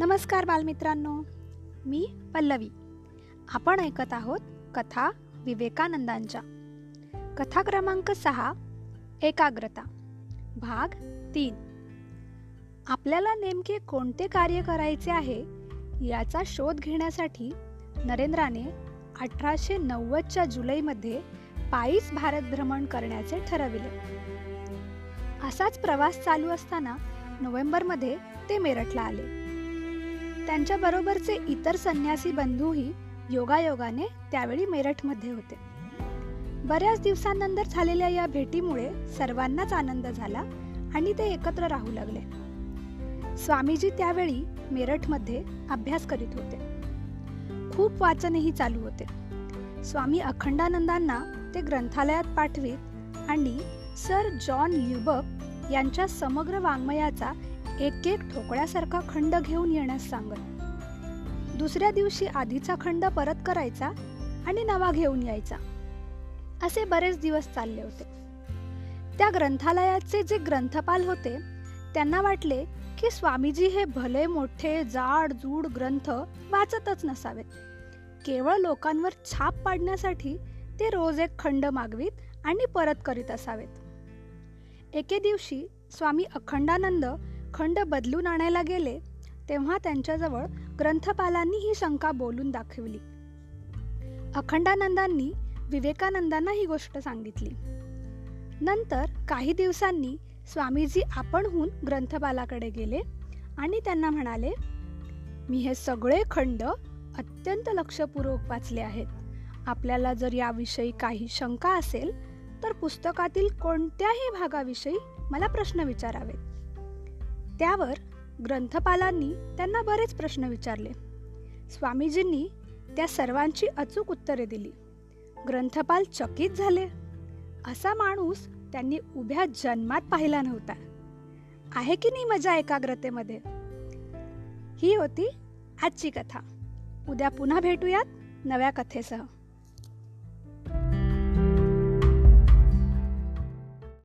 नमस्कार बालमित्रांनो मी पल्लवी. आपण ऐकत आहोत कथा विवेकानंदांच्या. कथा क्रमांक सहा एकाग्रता भाग तीन. आपल्याला नेमके कोणते कार्य करायचे आहे याचा शोध घेण्यासाठी नरेंद्राने अठराशे नव्वदच्या जुलैमध्ये पायीच भारत भ्रमण करण्याचे ठरविले. असाच प्रवास चालू असताना नोव्हेंबरमध्ये ते मेरठला आले. त्यांच्या बरोबरचे इतर संन्यासी बंधूही योगायोगाने त्यावेळी मेरठमध्ये होते. बऱ्याच दिवसांनंतर झालेल्या या भेटीमुळे सर्वांनाच आनंद झाला आणि ते एकत्र राहू लागले. स्वामीजी त्यावेळी मेरठमध्ये अभ्यास करीत होते. खूप वाचनही चालू होते. स्वामी अखंडानंदांना ते ग्रंथालयात पाठवित आणि सर जॉन ल्युबक यांच्या समग्र वाङ्मयाचा एक एक ठोकळ्यासारखा खंड घेऊन येण्यास सांगत. दुसऱ्या दिवशी आधीचा खंड परत करायचा आणि नवा घेऊन यायचा. असे बरेच दिवस चालले होते. त्या ग्रंथालयाचे जे ग्रंथपाल होते त्यांना वाटले की स्वामीजी हे भले मोठे जाड जूड ग्रंथ वाचतच नसावेत. केवळ लोकांवर छाप पाडण्यासाठी ते रोज एक खंड मागवीत आणि परत करीत असावेत. एके दिवशी स्वामी अखंडानंद खंड बदलून आणायला गेले तेव्हा त्यांच्याजवळ ग्रंथपालांनी ही शंका बोलून दाखवली. अखंडानंदांनी विवेकानंदांना ही गोष्ट सांगितली. नंतर काही दिवसांनी स्वामीजी आपणहून ग्रंथपालाकडे गेले आणि त्यांना म्हणाले मी हे सगळे खंड अत्यंत लक्षपूर्वक वाचले आहेत. आपल्याला जर याविषयी काही शंका असेल तर पुस्तकातील कोणत्याही भागाविषयी मला प्रश्न विचारावेत. त्यावर ग्रंथपालांनी त्यांना बरेच प्रश्न विचारले. स्वामीजींनी त्या सर्वांची अचूक उत्तरे दिली. ग्रंथपाल चकित झाले. असा माणूस त्यांनी उभ्या जन्मात पाहिला नव्हता. आहे की नाही मजा एकाग्रतेमध्ये? ही होती आजची कथा. उद्या पुन्हा भेटूयात नव्या कथेसह.